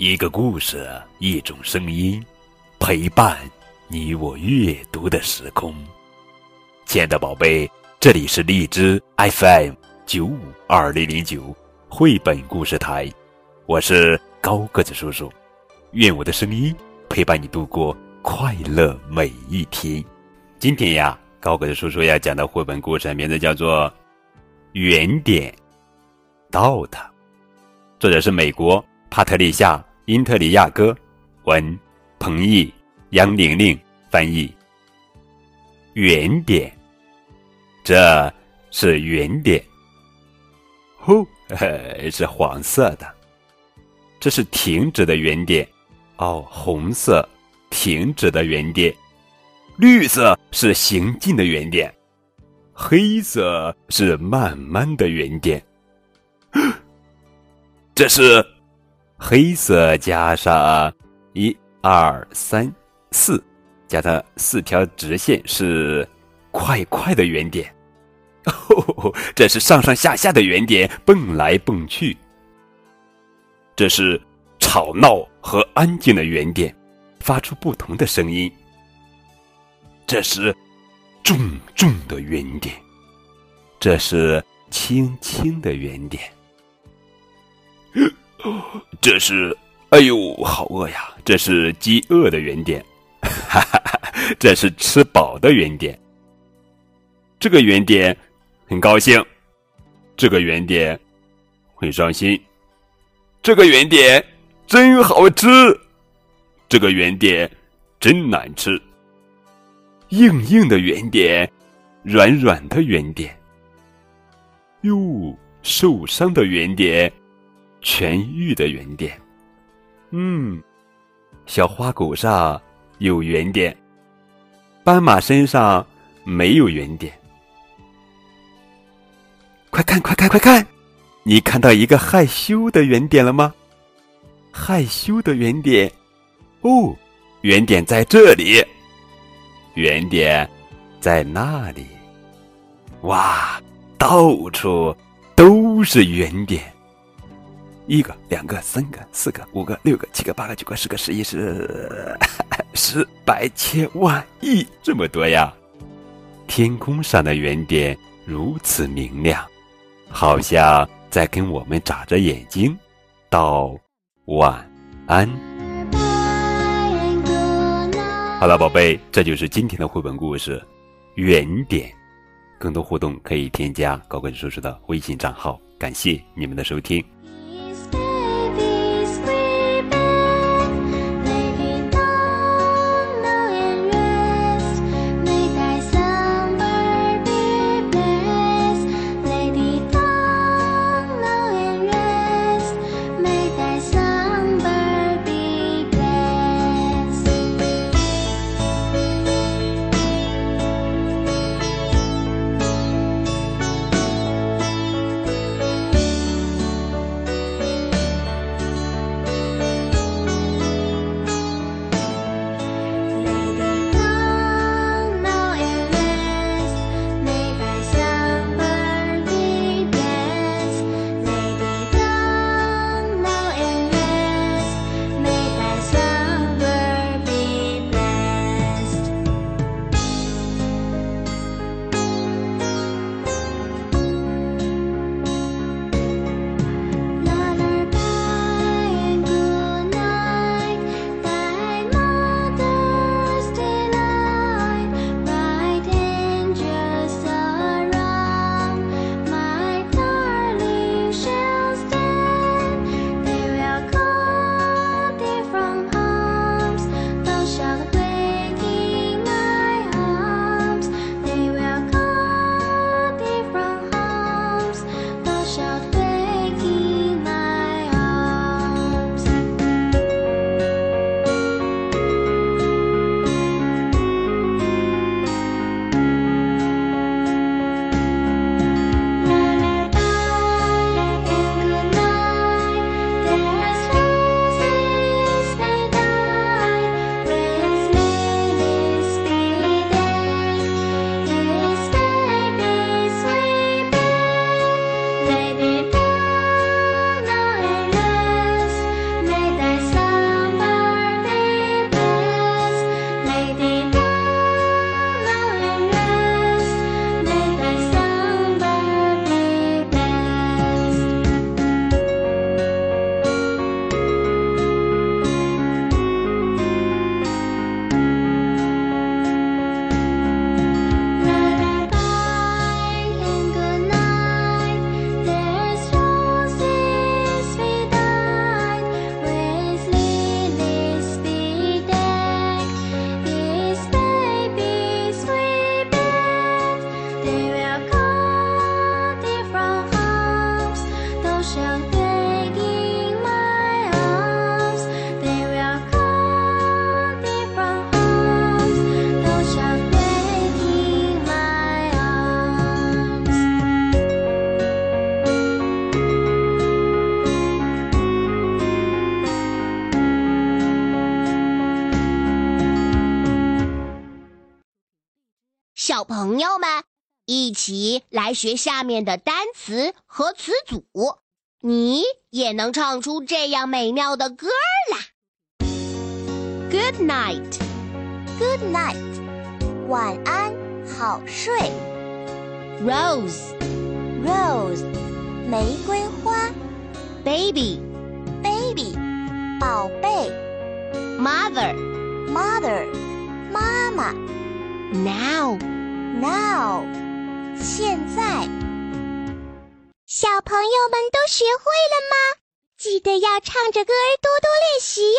一个故事，一种声音，陪伴你我阅读的时空。亲爱的宝贝，这里是荔枝 FM 九五二零零九绘本故事台，我是高个子叔叔。愿我的声音陪伴你度过快乐每一天。今天呀，高个子叔叔要讲的绘本故事名字叫做《原点》。到的，作者是美国帕特丽夏·因特里亚哥，文，彭毅、杨玲玲翻译。原点，这是原点。呼，是黄色的，这是停止的原点。哦，红色，停止的原点。绿色是行进的原点，黑色是慢慢的原点。这是黑色加上一二三四，加上四条直线是快快的圆点。哦，这是上上下下的圆点，蹦来蹦去。这是吵闹和安静的圆点，发出不同的声音。这是重重的圆点，这是轻轻的圆点。这是，哎呦，好饿呀！这是饥饿的原点，哈哈！这是吃饱的原点。这个原点很高兴，这个原点很伤心。这个原点真好吃，这个原点真难吃。硬硬的圆点，软软的圆点。哟，受伤的圆点。痊愈的圆点，嗯，小花狗上有圆点，斑马身上没有圆点。快看，快看，快看！你看到一个害羞的圆点了吗？害羞的圆点，哦，圆点在这里，圆点在那里，哇，到处都是圆点。一个、两个、三个、四个、五个、六个、七个、八个、九个、十个、十一、十十百千万亿，这么多呀！天空上的圆点如此明亮，好像在跟我们眨着眼睛道晚安。好了，宝贝，这就是今天的绘本故事《圆点》。更多互动可以添加高跟叔叔的微信账号。感谢你们的收听。小朋友们，一起来学下面的单词和词组，你也能唱出这样美妙的歌啦。Good night, Good night，晚安，好睡。Rose, Rose，玫瑰花。baby, Baby，宝贝。mother, Mother，妈妈。now. Now，现在。小朋友们都学会了吗？记得要唱着歌儿多多练习哟。